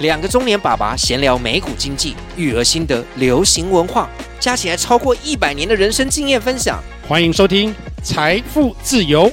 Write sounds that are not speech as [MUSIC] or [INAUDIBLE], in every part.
两个中年爸爸闲聊美股经济、育儿心得、流行文化，加起来超过一百年的人生经验分享。欢迎收听《财富自由》。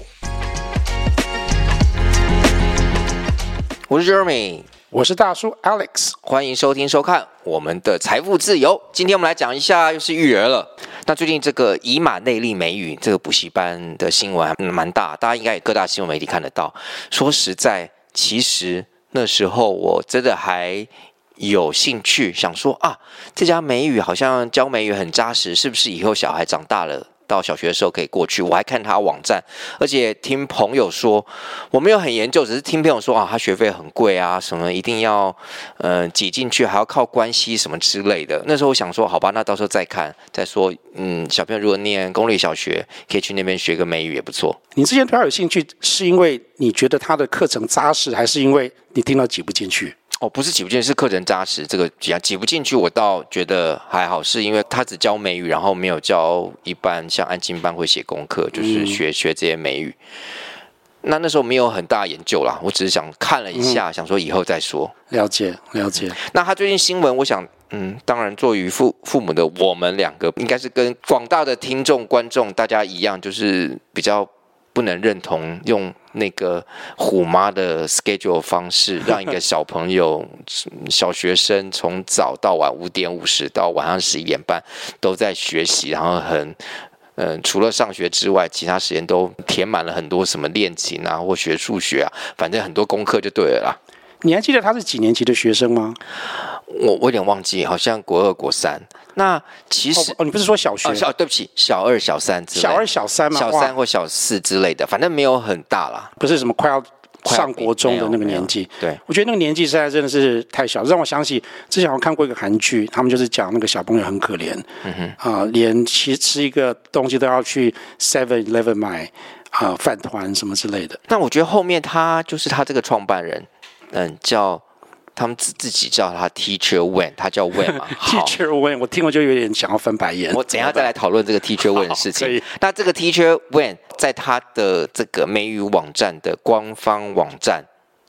我是 Jeremy，我是大叔 Alex。欢迎收听收看我们的《财富自由》。今天我们来讲一下，又是育儿了。那最近这个以马内利美语这个补习班的新闻还蛮大，大家应该也各大新闻媒体看得到。说实在，其实。那时候我真的还有兴趣，想说啊，这家美语好像教美语很扎实，是不是以后小孩长大了到小学的时候可以过去？我还看他网站，而且听朋友说，我没有很研究，只是听朋友说啊，他学费很贵啊，什么一定要嗯挤进去，还要靠关系什么之类的。那时候我想说，好吧，那到时候再看再说。嗯，小朋友如果念公立小学，可以去那边学个美语也不错。你之前对他有兴趣，是因为你觉得他的课程扎实，还是因为？你听到挤不进去哦，不是挤不进去，是课程扎实。这个挤挤不进去，我倒觉得还好，是因为他只教美语，然后没有教一般像安静班会写功课，就是学、嗯、学这些美语。那那时候没有很大研究啦，我只是想看了一下，嗯、想说以后再说。了解了解。那他最近新闻，我想，嗯，当然作为父父母的我们两个，应该是跟广大的听众观众大家一样，就是比较。不能认同用那个虎妈的 schedule 方式，[LAUGHS] 让一个小朋友、小学生从早到晚五点五十到晚上十一点半都在学习，然后很嗯，除了上学之外，其他时间都填满了很多什么练琴啊，或学数学啊，反正很多功课就对了啦。你还记得他是几年级的学生吗？我我有点忘记，好像国二、国三。那其实哦，哦，你不是说小学？哦、小对不起，小二、小三之类。小二、小三嘛，小三或小四之类的，反正没有很大啦。不是什么快要上国中的那个年纪。对，我觉得那个年纪实在真的是太小，让我想起之前我看过一个韩剧，他们就是讲那个小朋友很可怜，嗯哼啊、呃，连吃吃一个东西都要去 Seven Eleven 买啊饭团什么之类的。那我觉得后面他就是他这个创办人，嗯，叫。他们自自己叫他 Teacher Wen，他叫 Wen 嘛？[LAUGHS] Teacher Wen，我听我就有点想要翻白眼。我等一下再来讨论这个 Teacher Wen 的事情。那这个 Teacher Wen 在他的这个美语网站的官方网站，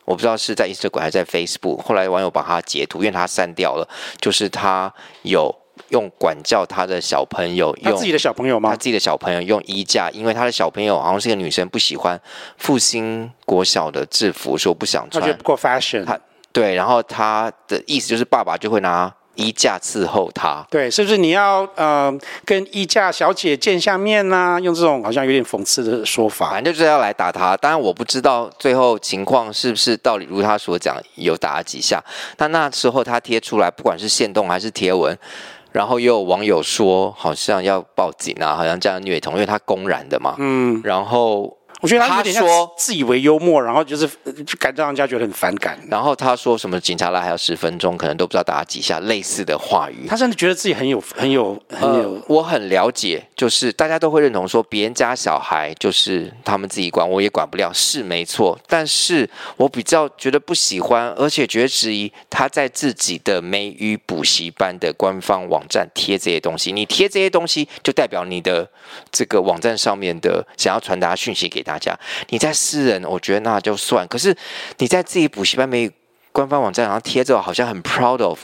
我不知道是在 Instagram 还是在 Facebook。后来网友把他截图，因为他删掉了。就是他有用管教他的小朋友，用他自己的小朋友吗？他自己的小朋友用衣架，因为他的小朋友好像是个女生，不喜欢复兴国小的制服，说不想穿，他觉得不够 fashion。他对，然后他的意思就是爸爸就会拿衣架伺候他。对，是不是你要呃跟衣架小姐见下面呢、啊？用这种好像有点讽刺的说法，反正就是要来打他。当然我不知道最后情况是不是到底如他所讲有打了几下。但那时候他贴出来，不管是线动还是贴文，然后也有网友说好像要报警啊，好像这样虐童，因为他公然的嘛。嗯，然后。我觉得他有点说自以为幽默，然后就是就感觉让人家觉得很反感。然后他说什么警察来还有十分钟，可能都不知道打了几下类似的话语。他甚至觉得自己很有很有很有、呃。我很了解，就是大家都会认同说别人家小孩就是他们自己管，我也管不了，是没错。但是我比较觉得不喜欢，而且觉得质疑他在自己的美语补习班的官方网站贴这些东西。你贴这些东西，就代表你的这个网站上面的想要传达讯息给他。大家，你在私人，我觉得那就算。可是你在自己补习班没官方网站，然后贴着，好像很 proud of，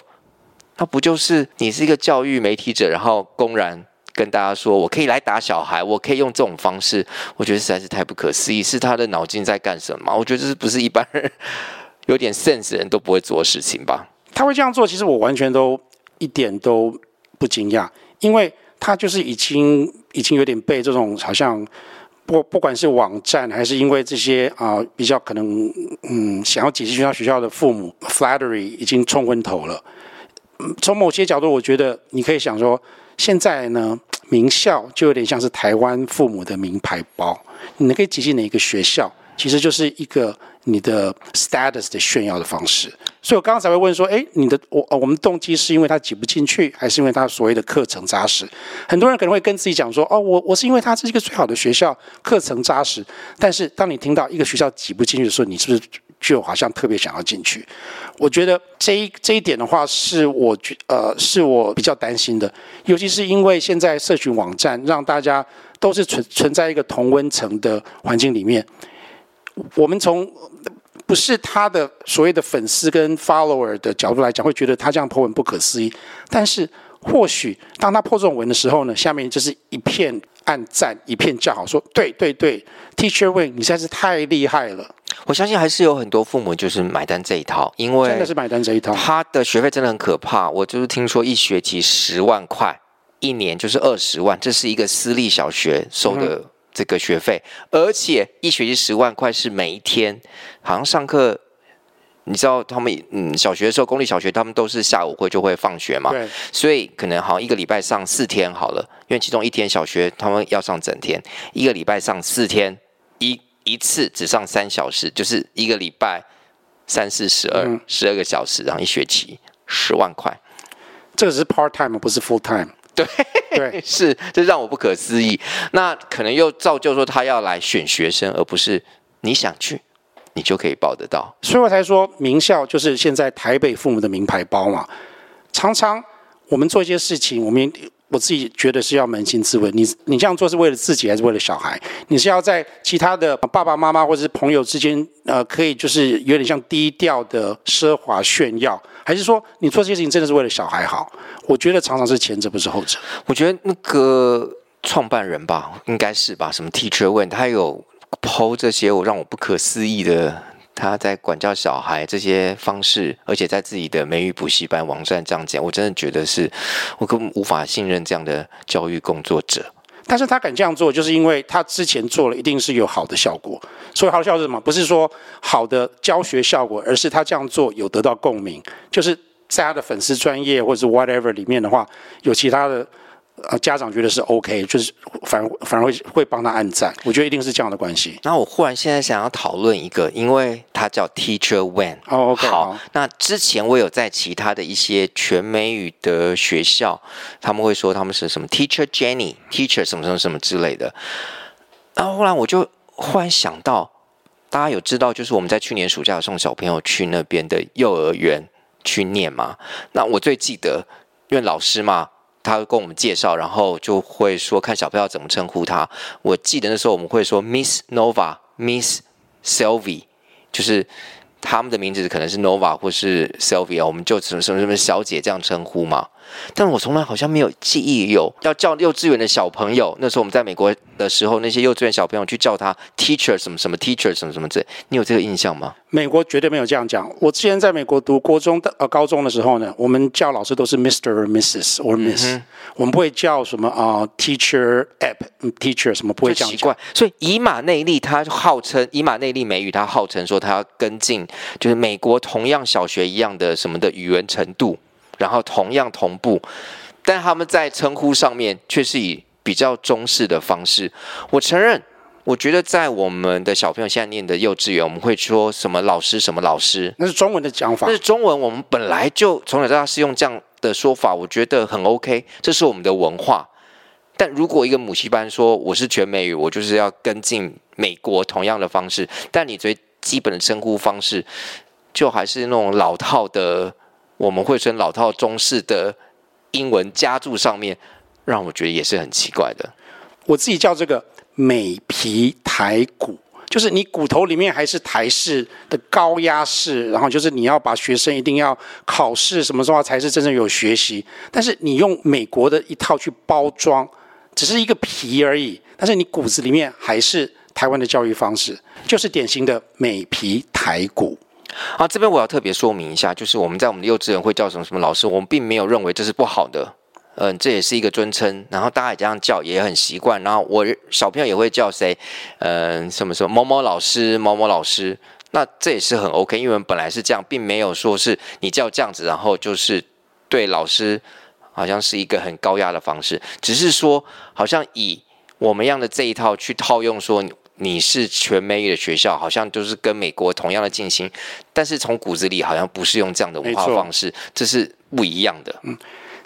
那不就是你是一个教育媒体者，然后公然跟大家说，我可以来打小孩，我可以用这种方式，我觉得实在是太不可思议。是他的脑筋在干什么？我觉得这是不是一般人有点 sense 的人都不会做的事情吧？他会这样做，其实我完全都一点都不惊讶，因 [LAUGHS] 为他就是已经已经有点被这种好像。不不管是网站还是因为这些啊、比较可能嗯想要挤进学校学校的父母 flattery 已经冲昏头了。从某些角度，我觉得你可以想说，现在呢名校就有点像是台湾父母的名牌包，你可以挤进哪一个学校，其实就是一个你的 status 的炫耀的方式。所以我刚刚才会问说，诶，你的我我们动机是因为他挤不进去，还是因为他所谓的课程扎实？很多人可能会跟自己讲说，哦，我我是因为他是一个最好的学校，课程扎实。但是当你听到一个学校挤不进去的时候，你是不是就好像特别想要进去？我觉得这一这一点的话，是我觉呃是我比较担心的，尤其是因为现在社群网站让大家都是存存在一个同温层的环境里面，我们从不是他的所谓的粉丝跟 follower 的角度来讲，会觉得他这样 po 文不可思议。但是或许当他 po 这种文的时候呢，下面就是一片暗赞，一片叫好，说对对对，Teacher Wayne，你实在是太厉害了。我相信还是有很多父母就是买单这一套，因为真的是买单这一套。他的学费真的很可怕，我就是听说一学期十万块，一年就是二十万，这是一个私立小学收的。嗯这个学费，而且一学期十万块是每一天，好像上课，你知道他们嗯，小学的时候，公立小学他们都是下午会就会放学嘛，对，所以可能好像一个礼拜上四天好了，因为其中一天小学他们要上整天，一个礼拜上四天，一一次只上三小时，就是一个礼拜三四十二十二个小时，然后一学期十万块，这个是 part time 不是 full time。对，对 [LAUGHS] 是，这让我不可思议。那可能又造就说他要来选学生，而不是你想去，你就可以报得到。所以我才说，名校就是现在台北父母的名牌包嘛。常常我们做一些事情，我们。我自己觉得是要扪心自问，你你这样做是为了自己还是为了小孩？你是要在其他的爸爸妈妈或者是朋友之间，呃，可以就是有点像低调的奢华炫耀，还是说你做这些事情真的是为了小孩好？我觉得常常是前者，不是后者。我觉得那个创办人吧，应该是吧，什么 Teacher 问他有 PO 这些我让我不可思议的。他在管教小孩这些方式，而且在自己的美语补习班网站这样讲，我真的觉得是我根本无法信任这样的教育工作者。但是他敢这样做，就是因为他之前做了，一定是有好的效果。所以好的效果是什么？不是说好的教学效果，而是他这样做有得到共鸣，就是在他的粉丝专业或者是 whatever 里面的话，有其他的。呃，家长觉得是 OK，就是反而反而会会帮他按赞，我觉得一定是这样的关系。那我忽然现在想要讨论一个，因为他叫 Teacher Wayne。哦，OK。好，那之前我有在其他的一些全美语的学校，他们会说他们是什么 Teacher Jenny、Teacher 什么什么什么之类的。然后后来我就忽然想到，大家有知道，就是我们在去年暑假送小朋友去那边的幼儿园去念吗？那我最记得，因为老师嘛。他会跟我们介绍，然后就会说看小朋友怎么称呼他。我记得那时候我们会说 Miss Nova、Miss Sylvie，就是他们的名字可能是 Nova 或是 Sylvia，我们就什么什么什么小姐这样称呼嘛。但我从来好像没有记忆有要叫幼稚园的小朋友。那时候我们在美国的时候，那些幼稚园小朋友去叫他 teacher 什么什么 teacher 什么什么之类，你有这个印象吗？美国绝对没有这样讲。我之前在美国读国中的呃高中的时候呢，我们叫老师都是 Mr. Mrs. or Miss，、嗯、我们不会叫什么啊、呃、Teacher App Teacher 什么不会这样讲。奇怪，所以以马内利他号称以马内利美语，他号称说他要跟进就是美国同样小学一样的什么的语文程度。然后同样同步，但他们在称呼上面却是以比较中式的方式。我承认，我觉得在我们的小朋友现在念的幼稚园，我们会说什么老师什么老师，那是中文的讲法。那是中文，我们本来就从小到大是用这样的说法，我觉得很 OK，这是我们的文化。但如果一个母系班说我是全美语，我就是要跟进美国同样的方式，但你最基本的称呼方式就还是那种老套的。我们会称老套中式的英文加注上面，让我觉得也是很奇怪的。我自己叫这个美皮台骨，就是你骨头里面还是台式的高压式，然后就是你要把学生一定要考试什么时候才是真正有学习，但是你用美国的一套去包装，只是一个皮而已，但是你骨子里面还是台湾的教育方式，就是典型的美皮台骨。好，这边我要特别说明一下，就是我们在我们的幼稚园会叫什么什么老师，我们并没有认为这是不好的，嗯，这也是一个尊称，然后大家也这样叫，也很习惯，然后我小朋友也会叫谁，嗯，什么什么某某老师，某某老师，那这也是很 OK，因为我们本来是这样，并没有说是你叫这样子，然后就是对老师好像是一个很高压的方式，只是说好像以我们样的这一套去套用说。你是全美语的学校，好像就是跟美国同样的进行，但是从骨子里好像不是用这样的文化方式，这是不一样的。嗯。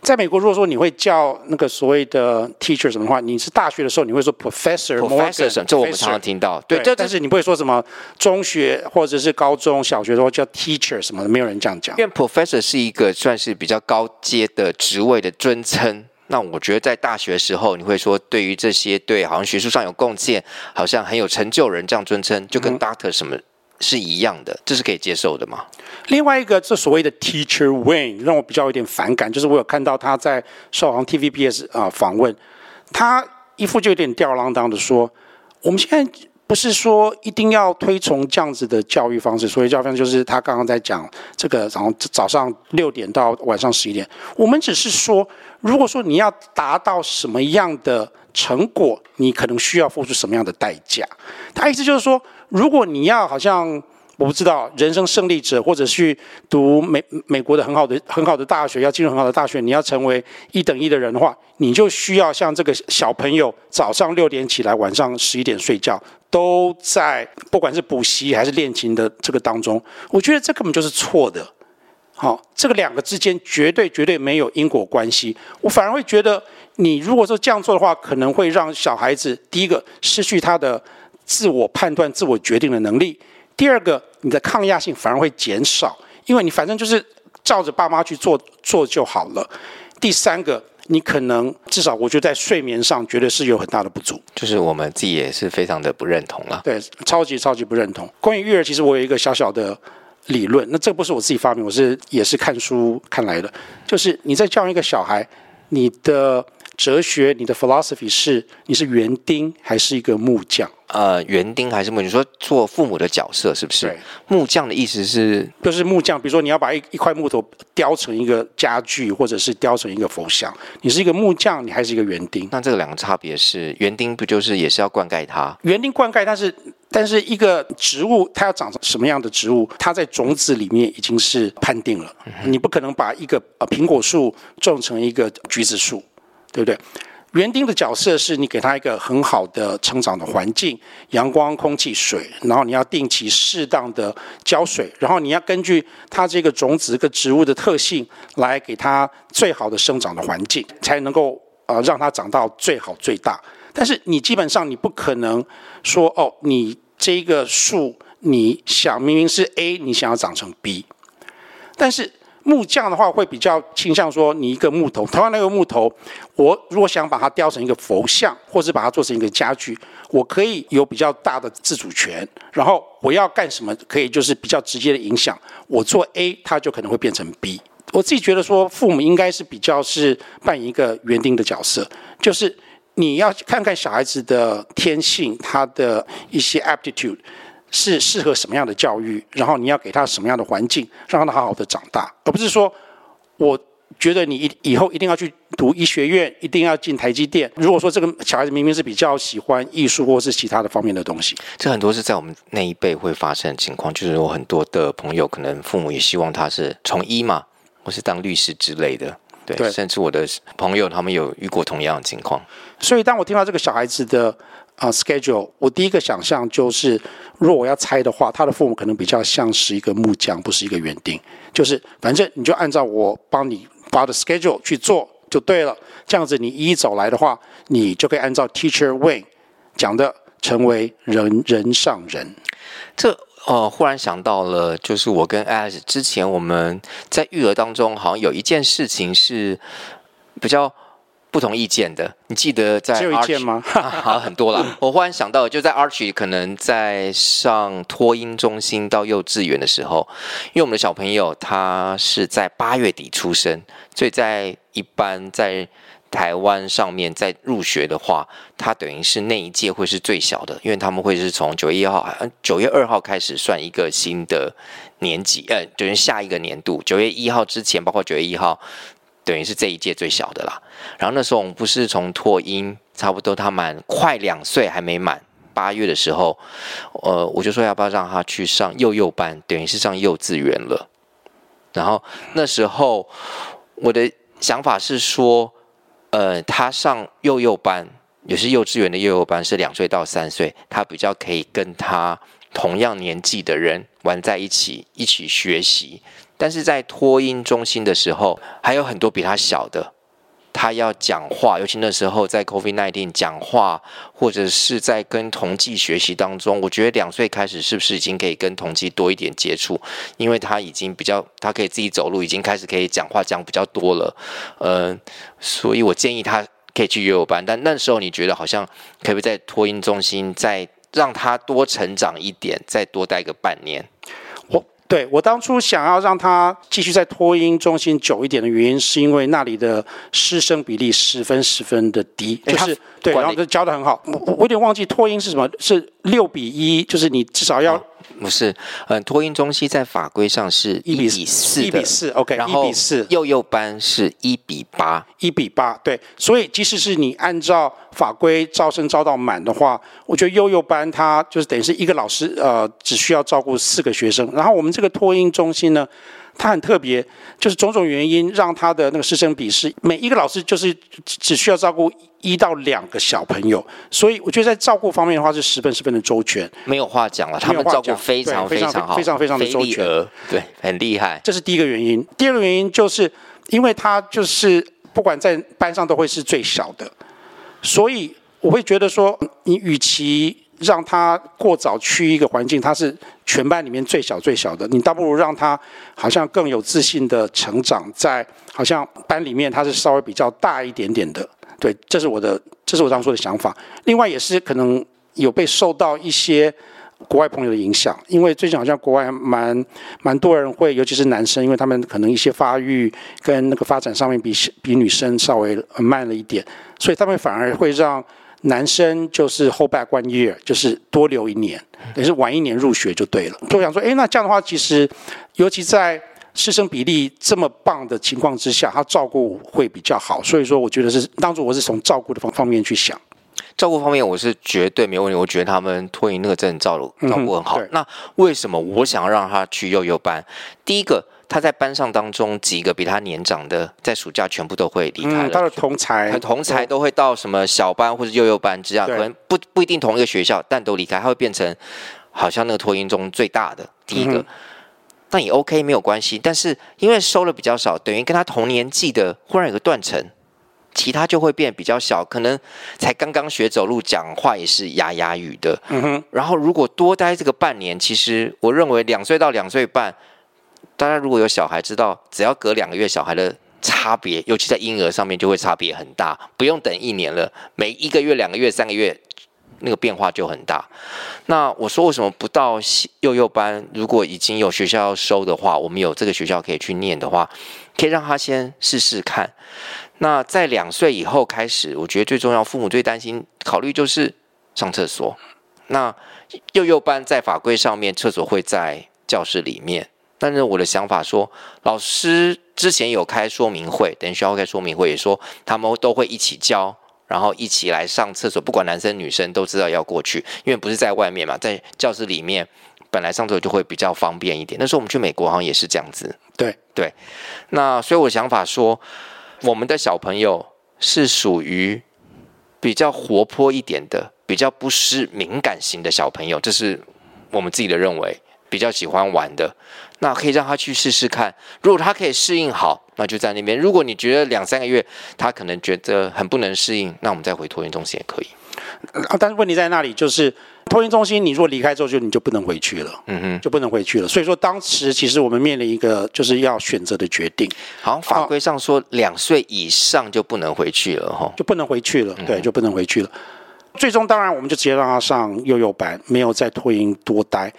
在美国，如果说你会叫那个所谓的 teacher 什么的话，你是大学的时候你会说 professor，professor，这我们常常听到。对，但是你不会说什么中学或者是高中小学的话叫 teacher 什么的，没有人这样讲。因为 professor 是一个算是比较高阶的职位的尊称。那我觉得在大学的时候，你会说对于这些对好像学术上有贡献，好像很有成就人这样尊称，就跟 doctor 什么。嗯是一样的，这是可以接受的吗？另外一个，这所谓的 Teacher Wayne 让我比较有点反感，就是我有看到他在受航 TVBS 啊访问，他一副就有点吊儿郎当的说，我们现在不是说一定要推崇这样子的教育方式，所以教育方式就是他刚刚在讲这个，然后早上六点到晚上十一点，我们只是说，如果说你要达到什么样的成果，你可能需要付出什么样的代价。他意思就是说。如果你要好像我不知道人生胜利者，或者去读美美国的很好的很好的大学，要进入很好的大学，你要成为一等一的人的话，你就需要像这个小朋友早上六点起来，晚上十一点睡觉，都在不管是补习还是练琴的这个当中。我觉得这根本就是错的。好，这个两个之间绝对绝对没有因果关系。我反而会觉得，你如果说这样做的话，可能会让小孩子第一个失去他的。自我判断、自我决定的能力。第二个，你的抗压性反而会减少，因为你反正就是照着爸妈去做做就好了。第三个，你可能至少我觉得在睡眠上绝对是有很大的不足，就是我们自己也是非常的不认同了。对，超级超级不认同。关于育儿，其实我有一个小小的理论，那这不是我自己发明，我是也是看书看来的，就是你在教育一个小孩，你的哲学、你的 philosophy 是你是园丁还是一个木匠？呃，园丁还是木？你说做父母的角色是不是？对，木匠的意思是就是木匠。比如说，你要把一一块木头雕成一个家具，或者是雕成一个佛像，你是一个木匠，你还是一个园丁？那这个两个差别是，园丁不就是也是要灌溉它？园丁灌溉，但是但是一个植物它要长成什么样的植物，它在种子里面已经是判定了。你不可能把一个呃苹果树种成一个橘子树，对不对？园丁的角色是你给他一个很好的成长的环境，阳光、空气、水，然后你要定期适当的浇水，然后你要根据它这个种子、这个植物的特性来给它最好的生长的环境，才能够呃让它长到最好最大。但是你基本上你不可能说哦，你这个树你想明明是 A，你想要长成 B，但是。木匠的话会比较倾向说，你一个木头，同样那个木头，我如果想把它雕成一个佛像，或是把它做成一个家具，我可以有比较大的自主权。然后我要干什么，可以就是比较直接的影响。我做 A，它就可能会变成 B。我自己觉得说，父母应该是比较是扮演一个园丁的角色，就是你要看看小孩子的天性，他的一些 aptitude。是适合什么样的教育，然后你要给他什么样的环境，让他好好的长大，而不是说，我觉得你以以后一定要去读医学院，一定要进台积电。如果说这个小孩子明明是比较喜欢艺术或是其他的方面的东西，这很多是在我们那一辈会发生的情况，就是我很多的朋友可能父母也希望他是从医嘛，或是当律师之类的，对，对甚至我的朋友他们有遇过同样的情况。所以当我听到这个小孩子的。啊，schedule，我第一个想象就是，如果我要猜的话，他的父母可能比较像是一个木匠，不是一个园丁。就是反正你就按照我帮你发的 schedule 去做就对了。这样子你一一走来的话，你就可以按照 Teacher Wayne 讲的，成为人人上人。这呃，忽然想到了，就是我跟 Alex 之前我们在育儿当中，好像有一件事情是比较。不同意见的，你记得在 Arch, 只有一件吗？好很多了。[LAUGHS] 我忽然想到，就在 Archie 可能在上托婴中心到幼稚园的时候，因为我们的小朋友他是在八月底出生，所以在一般在台湾上面在入学的话，他等于是那一届会是最小的，因为他们会是从九月一号、九月二号开始算一个新的年级，呃，等于下一个年度。九月一号之前，包括九月一号。等于是这一届最小的啦。然后那时候我们不是从拓音，差不多他满快两岁还没满八月的时候，呃，我就说要不要让他去上幼幼班，等于是上幼稚园了。然后那时候我的想法是说，呃，他上幼幼班，也是幼稚园的幼幼班，是两岁到三岁，他比较可以跟他同样年纪的人玩在一起，一起学习。但是在托婴中心的时候，还有很多比他小的。他要讲话，尤其那时候在 COVID-19 讲话，或者是在跟同济学习当中，我觉得两岁开始是不是已经可以跟同济多一点接触？因为他已经比较，他可以自己走路，已经开始可以讲话讲比较多了。嗯，所以我建议他可以去幼幼班。但那时候你觉得好像可不可以在托婴中心再让他多成长一点，再多待个半年？对，我当初想要让他继续在托婴中心久一点的原因，是因为那里的师生比例十分十分的低，就是对，然后就教的很好。我我有点忘记托婴是什么，是六比一，就是你至少要。不是，嗯，托婴中心在法规上是一比四，一比四，OK，然后一比四，幼幼班是一比八，一比八，对，所以即使是你按照法规招生招到满的话，我觉得幼幼班它就是等于是一个老师，呃，只需要照顾四个学生，然后我们这个托婴中心呢。他很特别，就是种种原因让他的那个师生比是每一个老师就是只需要照顾一到两个小朋友，所以我觉得在照顾方面的话是十分十分的周全，没有话讲了。他们照顾非常非常好，非常非常的周全，对，很厉害。这是第一个原因。第二个原因就是因为他就是不管在班上都会是最小的，所以我会觉得说，你与其让他过早去一个环境，他是全班里面最小最小的。你倒不如让他好像更有自信的成长在好像班里面，他是稍微比较大一点点的。对，这是我的，这是我当初的想法。另外也是可能有被受到一些国外朋友的影响，因为最近好像国外蛮蛮多人会，尤其是男生，因为他们可能一些发育跟那个发展上面比比女生稍微慢了一点，所以他们反而会让。男生就是后半关 year，就是多留一年，也是晚一年入学就对了。就想说，哎，那这样的话，其实尤其在师生比例这么棒的情况之下，他照顾会比较好。所以说，我觉得是当初我是从照顾的方方面去想。照顾方面，我是绝对没有问题。我觉得他们托婴那个真的照顾照顾很好。嗯、那为什么我想要让他去幼幼班？第一个。他在班上当中，几个比他年长的，在暑假全部都会离开了。他的同才，同才都会到什么小班或者幼幼班这样，可能不不一定同一个学校，但都离开，他会变成好像那个托婴中最大的第一个。嗯、那也 OK 没有关系，但是因为收了比较少，等于跟他同年纪的忽然有个断层，其他就会变比较小，可能才刚刚学走路，讲话也是牙牙语的。嗯哼。然后如果多待这个半年，其实我认为两岁到两岁半。大家如果有小孩，知道只要隔两个月，小孩的差别，尤其在婴儿上面就会差别很大，不用等一年了，每一个月、两个月、三个月，那个变化就很大。那我说为什么不到幼幼班？如果已经有学校要收的话，我们有这个学校可以去念的话，可以让他先试试看。那在两岁以后开始，我觉得最重要，父母最担心考虑就是上厕所。那幼幼班在法规上面，厕所会在教室里面。但是我的想法说，老师之前有开说明会，等学校开说明会也说，他们都会一起教，然后一起来上厕所，不管男生女生都知道要过去，因为不是在外面嘛，在教室里面本来上厕所就会比较方便一点。那时候我们去美国好像也是这样子。对对，那所以我的想法说，我们的小朋友是属于比较活泼一点的，比较不失敏感型的小朋友，这是我们自己的认为。比较喜欢玩的，那可以让他去试试看。如果他可以适应好，那就在那边。如果你觉得两三个月他可能觉得很不能适应，那我们再回托运中心也可以。但是问题在那里，就是托运中心，你如果离开之后，就你就不能回去了，嗯哼，就不能回去了。所以说，当时其实我们面临一个就是要选择的决定。好像法规上说两岁以上就不能回去了，哈，就不能回去了，对，就不能回去了。最终，当然我们就直接让他上幼幼班，没有在托婴多待。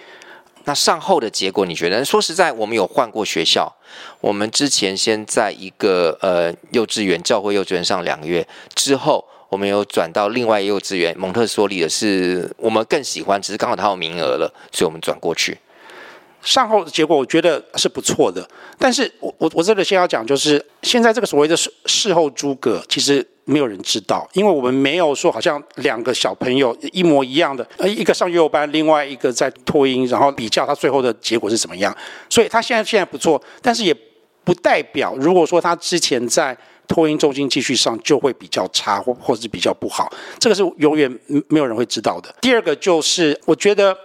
那上后的结果，你觉得？说实在，我们有换过学校。我们之前先在一个呃幼稚园，教会幼稚园上两个月，之后我们有转到另外幼稚园，蒙特梭利的是我们更喜欢，只是刚好他有名额了，所以我们转过去。上后的结果，我觉得是不错的。但是我我我这里先要讲，就是现在这个所谓的事事后诸葛，其实。没有人知道，因为我们没有说好像两个小朋友一模一样的，呃，一个上幼幼班，另外一个在托婴，然后比较他最后的结果是怎么样。所以他现在现在不错，但是也不代表如果说他之前在托婴中心继续上就会比较差，或或者是比较不好。这个是永远没有人会知道的。第二个就是，我觉得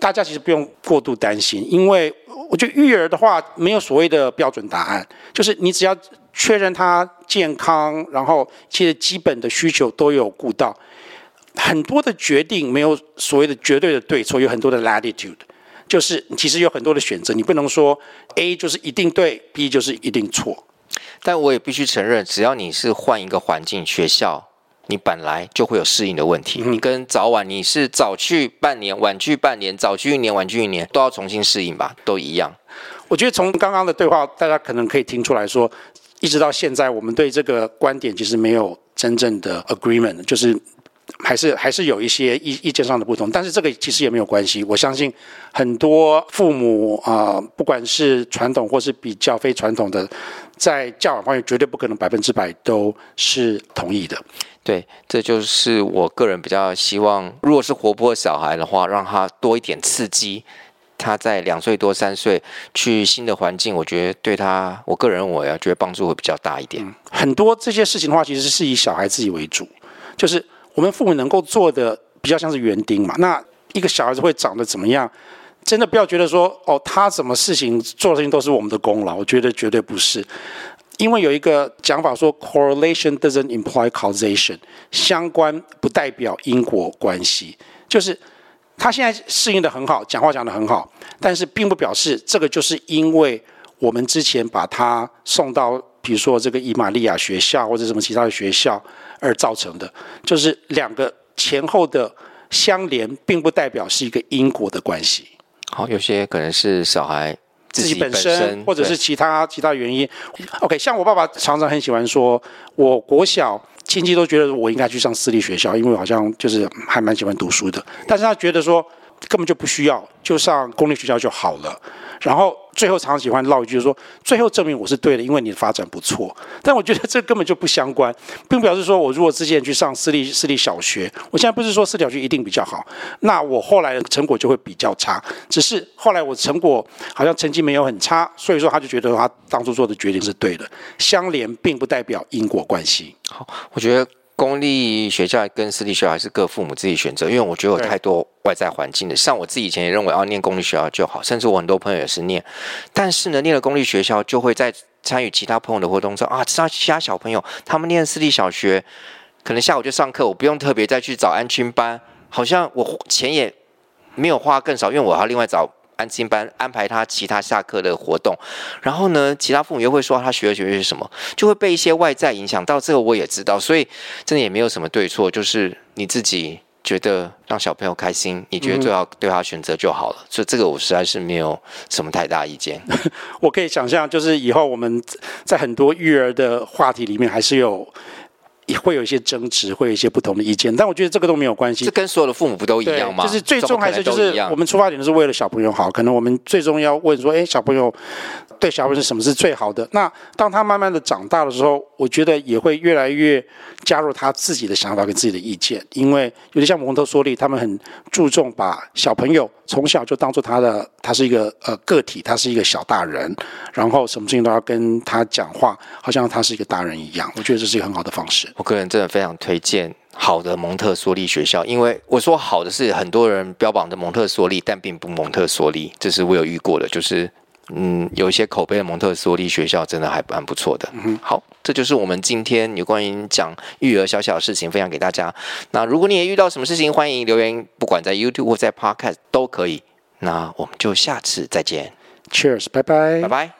大家其实不用过度担心，因为我觉得育儿的话没有所谓的标准答案，就是你只要确认他健康，然后其实基本的需求都有顾到。很多的决定没有所谓的绝对的对错，有很多的 latitude，就是其实有很多的选择，你不能说 A 就是一定对，B 就是一定错。但我也必须承认，只要你是换一个环境、学校，你本来就会有适应的问题。嗯、你跟早晚，你是早去半年，晚去半年，早去一年，晚去一年，都要重新适应吧，都一样。我觉得从刚刚的对话，大家可能可以听出来说，一直到现在，我们对这个观点其实没有真正的 agreement，就是。还是还是有一些意意见上的不同，但是这个其实也没有关系。我相信很多父母啊、不管是传统或是比较非传统的，在教养方面绝对不可能百分之百都是同意的。对，这就是我个人比较希望，如果是活泼小孩的话，让他多一点刺激。他在两岁多三岁去新的环境，我觉得对他，我个人我要觉得帮助会比较大一点。很多这些事情的话，其实是以小孩自己为主，就是。我们父母能够做的比较像是园丁嘛，那一个小孩子会长得怎么样？真的不要觉得说哦，他什么事情做的事情都是我们的功劳，我觉得绝对不是。因为有一个讲法说，correlation doesn't imply causation，相关不代表因果关系。就是他现在适应的很好，讲话讲的很好，但是并不表示这个就是因为我们之前把他送到，比如说这个伊玛利亚学校或者什么其他的学校。而造成的，就是两个前后的相连，并不代表是一个因果的关系。好，有些可能是小孩自己本身，自己本身或者是其他其他原因。OK，像我爸爸常常很喜欢说，我国小亲戚都觉得我应该去上私立学校，因为好像就是还蛮喜欢读书的。但是他觉得说根本就不需要，就上公立学校就好了。然后最后常常喜欢唠一句，就是说最后证明我是对的，因为你的发展不错。但我觉得这根本就不相关，并表示说我如果之前去上私立私立小学，我现在不是说私立小学一定比较好，那我后来的成果就会比较差。只是后来我成果好像成绩没有很差，所以说他就觉得他当初做的决定是对的。相连并不代表因果关系。好，我觉得。公立学校跟私立学校还是各父母自己选择，因为我觉得有太多外在环境的。像我自己以前也认为，啊，念公立学校就好，甚至我很多朋友也是念。但是呢，念了公立学校，就会在参与其他朋友的活动中啊，知道其他小朋友他们念私立小学，可能下午就上课，我不用特别再去找安亲班，好像我钱也没有花更少，因为我要另外找。安亲班安排他其他下课的活动，然后呢，其他父母又会说他学的学的是什么，就会被一些外在影响到。这个我也知道，所以真的也没有什么对错，就是你自己觉得让小朋友开心，你觉得最好对他选择就好了。嗯、所以这个我实在是没有什么太大意见。[LAUGHS] 我可以想象，就是以后我们在很多育儿的话题里面，还是有。会有一些争执，会有一些不同的意见，但我觉得这个都没有关系。这跟所有的父母不都一样吗？就是最终还是就是我们出发点都是为了小朋友好。可能我们最终要问说，哎，小朋友对小朋友是什么是最好的？那当他慢慢的长大的时候，我觉得也会越来越加入他自己的想法跟自己的意见。因为有点像蒙特梭利，他们很注重把小朋友从小就当做他的，他是一个呃个体，他是一个小大人，然后什么事情都要跟他讲话，好像他是一个大人一样。我觉得这是一个很好的方式。我个人真的非常推荐好的蒙特梭利学校，因为我说好的是很多人标榜的蒙特梭利，但并不蒙特梭利，这是我有遇过的，就是嗯，有一些口碑的蒙特梭利学校真的还蛮不错的。嗯，好，这就是我们今天有关于讲育儿小小的事情分享给大家。那如果你也遇到什么事情，欢迎留言，不管在 YouTube 或在 Podcast 都可以。那我们就下次再见，Cheers，拜拜，拜拜。